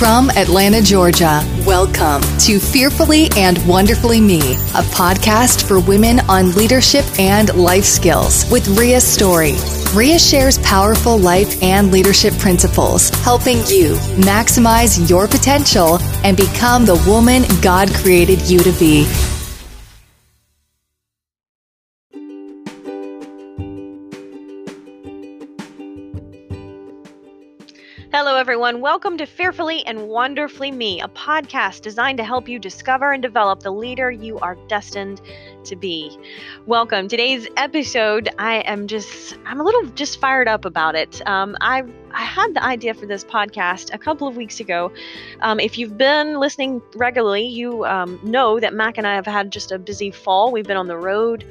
From Atlanta, Georgia, welcome to Fearfully and Wonderfully Me, a podcast for women on leadership and life skills with Ria Story. Ria shares powerful life and leadership principles, helping you maximize your potential and become the woman God created you to be. Everyone. Welcome to Fearfully and Wonderfully Me, a podcast designed to help you discover and develop the leader you are destined to be. Welcome. Today's episode, I am just, I'm a little just fired up about it. Um, I I had the idea for this podcast a couple of weeks ago. Um, if you've been listening regularly, you um, know that Mac and I have had just a busy fall. We've been on the road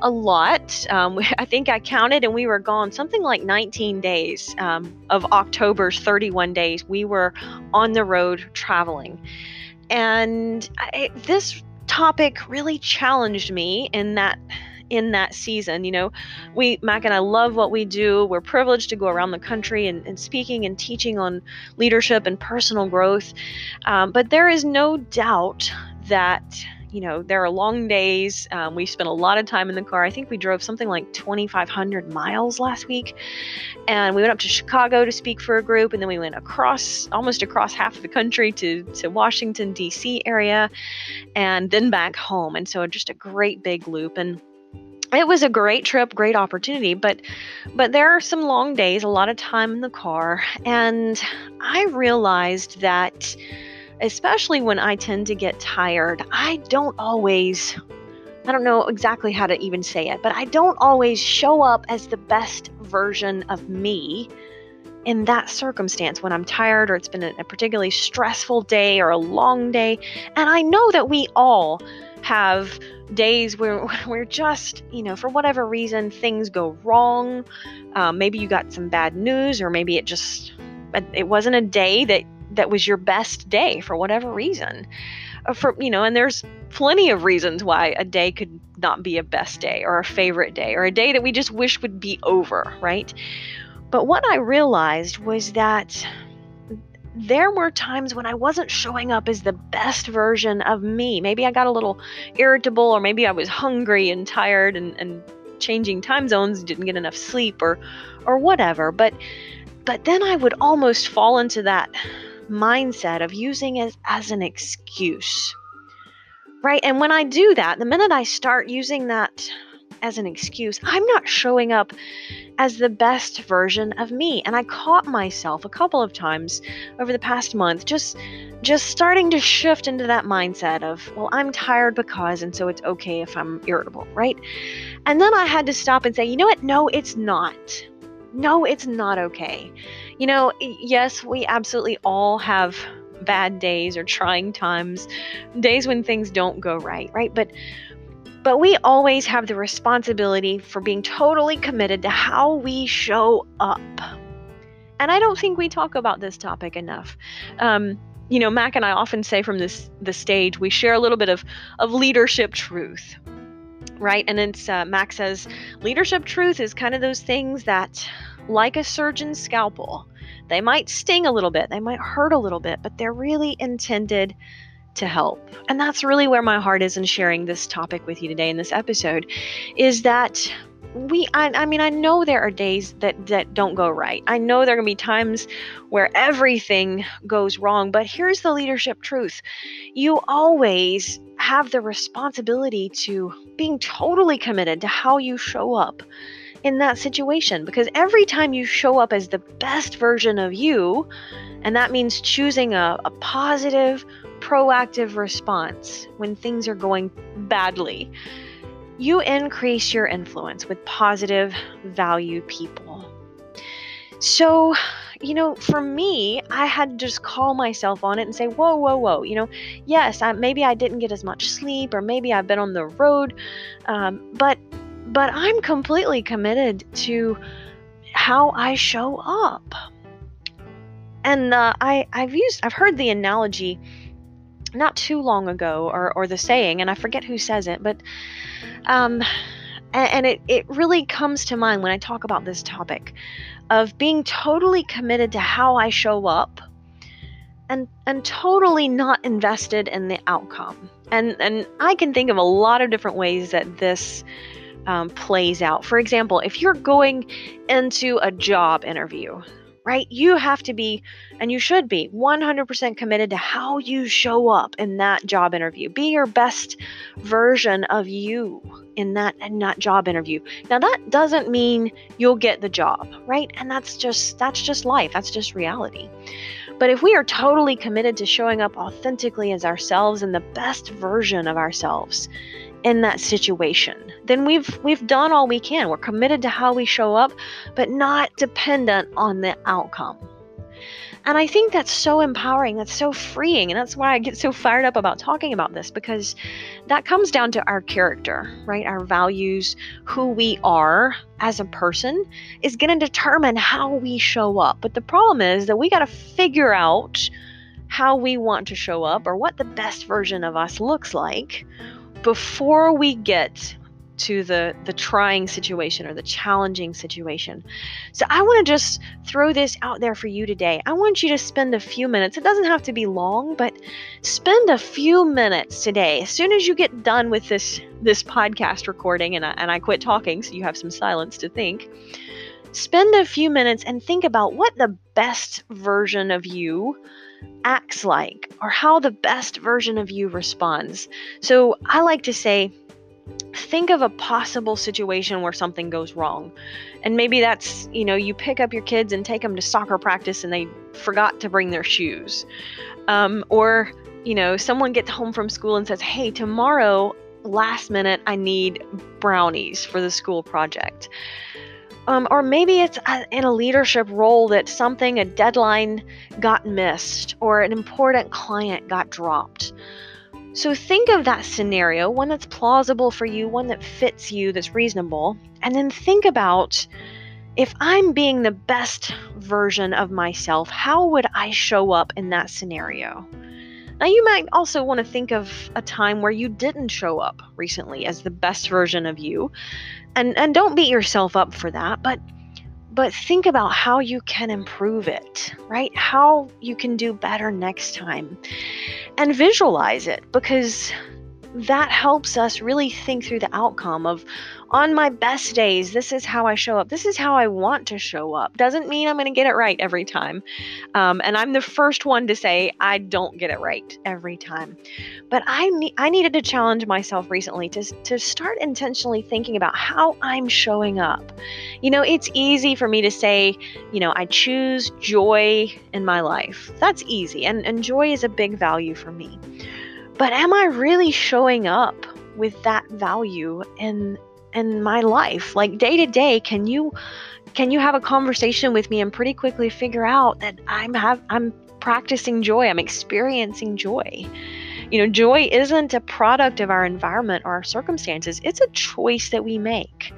a lot. Um, I think I counted and we were gone something like 19 days um, of October's 31 days. We were on the road traveling. And I, this topic really challenged me in that in that season you know we mac and i love what we do we're privileged to go around the country and, and speaking and teaching on leadership and personal growth um, but there is no doubt that you know, there are long days. Um, we spent a lot of time in the car. I think we drove something like 2,500 miles last week. And we went up to Chicago to speak for a group. And then we went across, almost across half the country to, to Washington, D.C. area, and then back home. And so just a great big loop. And it was a great trip great opportunity but but there are some long days a lot of time in the car and i realized that especially when I tend to get tired, I don't always, I don't know exactly how to even say it, but I don't always show up as the best version of me in that circumstance when I'm tired or it's been a, particularly stressful day or a long day. And I know that we all have days where we're just, you know, for whatever reason, things go wrong. Um, maybe you got some bad news, or maybe it just, it wasn't a day that that was your best day for whatever reason. Uh, for you know, and there's plenty of reasons why a day could not be a best day or a favorite day or a day that we just wish would be over, right? But what I realized was that there were times when I wasn't showing up as the best version of me. Maybe I got a little irritable, or maybe I was hungry and tired and, and changing time zones, didn't get enough sleep, or or whatever. But but then I would almost fall into that mindset of using it as an excuse. Right? And when I do that, the minute I start using that as an excuse, I'm not showing up as the best version of me. And I caught myself a couple of times over the past month just just starting to shift into that mindset of, well, I'm tired because and so it's okay if I'm irritable, right? And then I had to stop and say, you know what? No, it's not. No, it's not okay. You know, yes, we absolutely all have bad days or trying times, days when things don't go right, right? But but we always have the responsibility for being totally committed to how we show up. And I don't think we talk about this topic enough. Um, you know, Mac and I often say from this the stage, we share a little bit of of leadership truth, right? And it's uh, Mac says leadership truth is kind of those things that like a surgeon's scalpel. They might sting a little bit, they might hurt a little bit, but they're really intended to help. And that's really where my heart is in sharing this topic with you today in this episode is that we I, I, mean i know there are days that that don't go right. I know there are going to be times where everything goes wrong but here's the leadership truth. You always have the responsibility to being totally committed to how you show up in that situation because every time you show up as the best version of you, and that means choosing a, a positive, proactive response when things are going badly, you increase your influence with positive, value people. So, you know, for me, I had to just call myself on it and say, whoa, whoa, whoa. You know, yes, I, maybe I didn't get as much sleep, or maybe I've been on the road, um, but but I'm completely committed to how I show up. And uh, I, I've used, I've heard the analogy not too long ago, or, or the saying, and I forget who says it, but, um, and, and it, it really comes to mind when I talk about this topic of being totally committed to how I show up and and totally not invested in the outcome. And and I can think of a lot of different ways that this um, plays out. For example, if you're going into a job interview, right? You have to be, and you should be, 100% committed to how you show up in that job interview. Be your best version of you in that in that job interview. Now that doesn't mean you'll get the job, right? And that's just that's just life. That's just reality. But if we are totally committed to showing up authentically as ourselves and the best version of ourselves in that situation, then we've we've done all we can. We're committed to how we show up, but not dependent on the outcome. And I think that's so empowering, that's so freeing, and that's why I get so fired up about talking about this because that comes down to our character, right? Our values, who we are as a person is going to determine how we show up. But the problem is that we got to figure out how we want to show up or what the best version of us looks like before we get to the the trying situation or the challenging situation. So I want to just throw this out there for you today. I want you to spend a few minutes. It doesn't have to be long, but spend a few minutes today. As soon as you get done with this this podcast recording and I, and I quit talking so you have some silence to think. Spend a few minutes and think about what the best version of you acts like or how the best version of you responds. So I like to say think of a possible situation where something goes wrong. And maybe that's, you know, you pick up your kids and take them to soccer practice and they forgot to bring their shoes. Um, or, you know, someone gets home from school and says, hey, tomorrow, last minute, I need brownies for the school project. Um, or maybe it's a, in a leadership role that something, a deadline got missed, or an important client got dropped. So think of that scenario, one that's plausible for you, one that fits you, that's reasonable, and then think about if I'm being the best version of myself, how would I show up in that scenario? Now, you might also want to think of a time where you didn't show up recently as the best version of you. And, and don't beat yourself up for that, but but think about how you can improve it, right? How you can do better next time. And visualize it because that helps us really think through the outcome of on my best days this is how i show up. This is how i want to show up. Doesn't mean i'm going to get it right every time. Um, and i'm the first one to say i don't get it right every time. But i ne- i needed to challenge myself recently to, to start intentionally thinking about how i'm showing up. You know it's easy for me to say you know i choose joy in my life. That's easy and, and joy is a big value for me. But am I really showing up with that value in in my life? Like day to day, can you can you have a conversation with me and pretty quickly figure out that I'm have I'm practicing joy, I'm experiencing joy. You know, joy isn't a product of our environment or our circumstances. It's a choice that we make.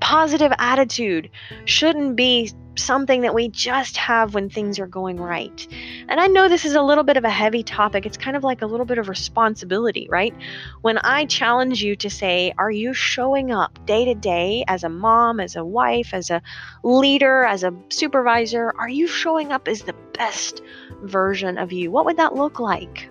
Positive attitude shouldn't be something that we just have when things are going right. And I know this is a little bit of a heavy topic. It's kind of like a little bit of responsibility, right? When I challenge you to say, are you showing up day to day as a mom, as a wife, as a leader, as a supervisor? Are you showing up as the best version of you? What would that look like?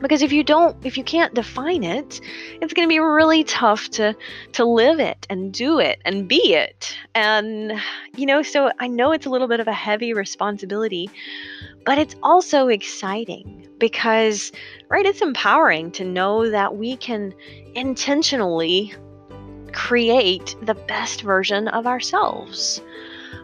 Because if you don't if you can't define it it's going to be really tough to to live it and do it and be it. And you know so i know it's a little bit of a heavy responsibility but it's also exciting because right it's empowering to know that we can intentionally create the best version of ourselves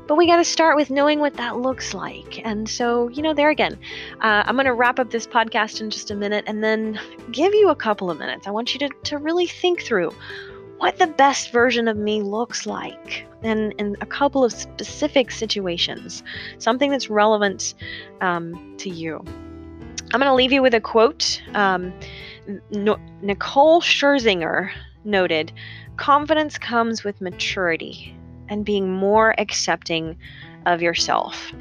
but we got to start with knowing what that looks like. And so, you know, there again, uh, I'm going to wrap up this podcast in just a minute and then give you a couple of minutes. I want you to, to really think through what the best version of me looks like in, in a couple of specific situations, something that's relevant um, to you. I'm going to leave you with a quote. Um, no- Nicole Scherzinger noted Confidence comes with maturity and being more accepting of yourself.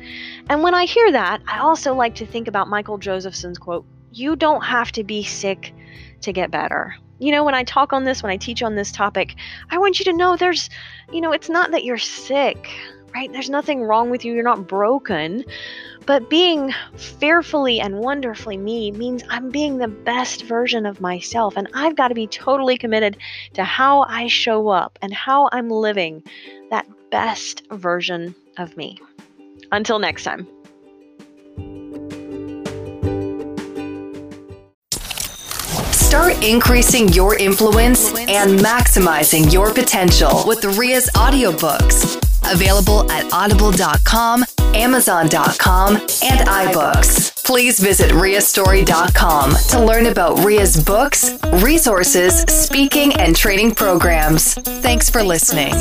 And when I hear that, I also like to think about Michael Josephson's quote You don't have to be sick to get better. You know, when I talk on this, when I teach on this topic, I want you to know there's, you know, it's not that you're sick, right? There's nothing wrong with you, you're not broken, But being fearfully and wonderfully me means I'm being the best version of myself. And I've got to be totally committed to how I show up and how I'm living that best version of me. Until next time. Start increasing your influence and maximizing your potential with Ria's audiobooks. Available at audible.com, amazon.com, and iBooks. Please visit riastory.com to learn about Ria's books, resources, speaking, and training programs. Thanks for listening.